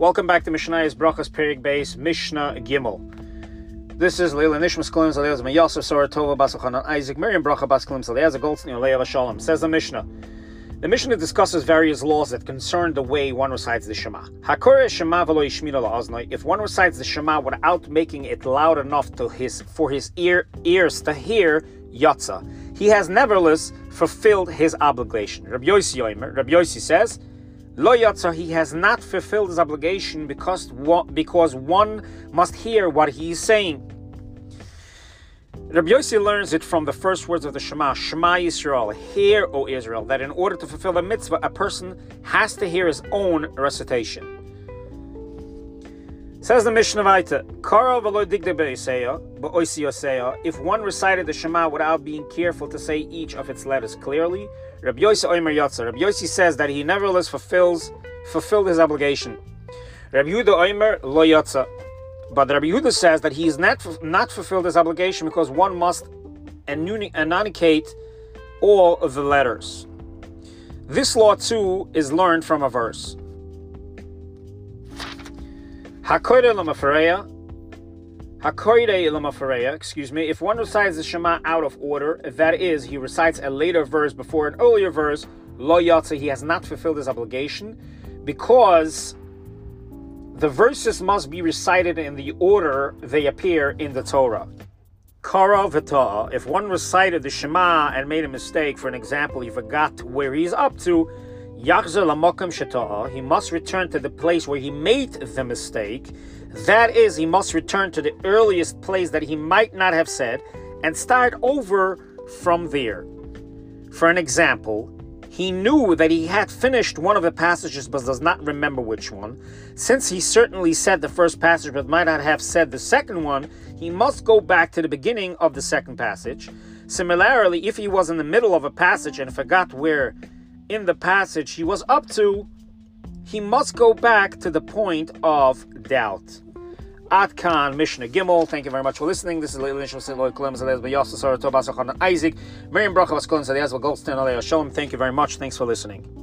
Welcome back to Mishnah's Brachas Perik Base, Mishnah Gimel. This is Leila Nishmas Kalim Zalez Yosef Sora Tova Basachanan Isaac Miriam Bracha Bas Kalim Zalez Goldstein Leila Shalom. Says the Mishnah. The Mishnah discusses various laws that concern the way one recites the Shema. Hakore Shema v'lo yishmina If one recites the Shema without making it loud enough to his for his ear ears to hear, yatsa. He has nevertheless fulfilled his obligation. Yomer, Rabbi Yossi says, Lo yatsa, he has not fulfilled his obligation because because one must hear what he is saying. Rabbi Yossi learns it from the first words of the Shema, Shema Yisrael, hear, O Israel, that in order to fulfill the mitzvah, a person has to hear his own recitation. Says the Mishnah Vaita, if one recited the Shema without being careful to say each of its letters clearly, Rabbi Yossi Omer Yatza. Rabbi Yossi says that he nevertheless fulfills fulfilled his obligation. Rabbi Yehuda Omer Lo Yatza. But Rabbi Yehuda says that he has not not fulfilled his obligation because one must enunciate all of the letters. This law too is learned from a verse. Hakoyre Lamafareya Hakoide excuse me, if one recites the Shema out of order, that is, he recites a later verse before an earlier verse, lo yatsa, he has not fulfilled his obligation, because the verses must be recited in the order they appear in the Torah. Kara v'ta'a, if one recited the Shema and made a mistake, for an example, he forgot where he's up to, he must return to the place where he made the mistake, that is, he must return to the earliest place that he might not have said and start over from there. For an example, he knew that he had finished one of the passages but does not remember which one. Since he certainly said the first passage but might not have said the second one, he must go back to the beginning of the second passage. Similarly, if he was in the middle of a passage and forgot where in the passage he was up to, he must go back to the point of doubt. Atkan Mishnah Gimel. Thank you very much for listening. This is Leila Nishma Siloy Kolem Zalez B'Yasa Sarah Tobas Isaac Miriam Bracha Vaskolin Zalez Goldstein Alei Shalom. Thank you very much. Thanks for listening.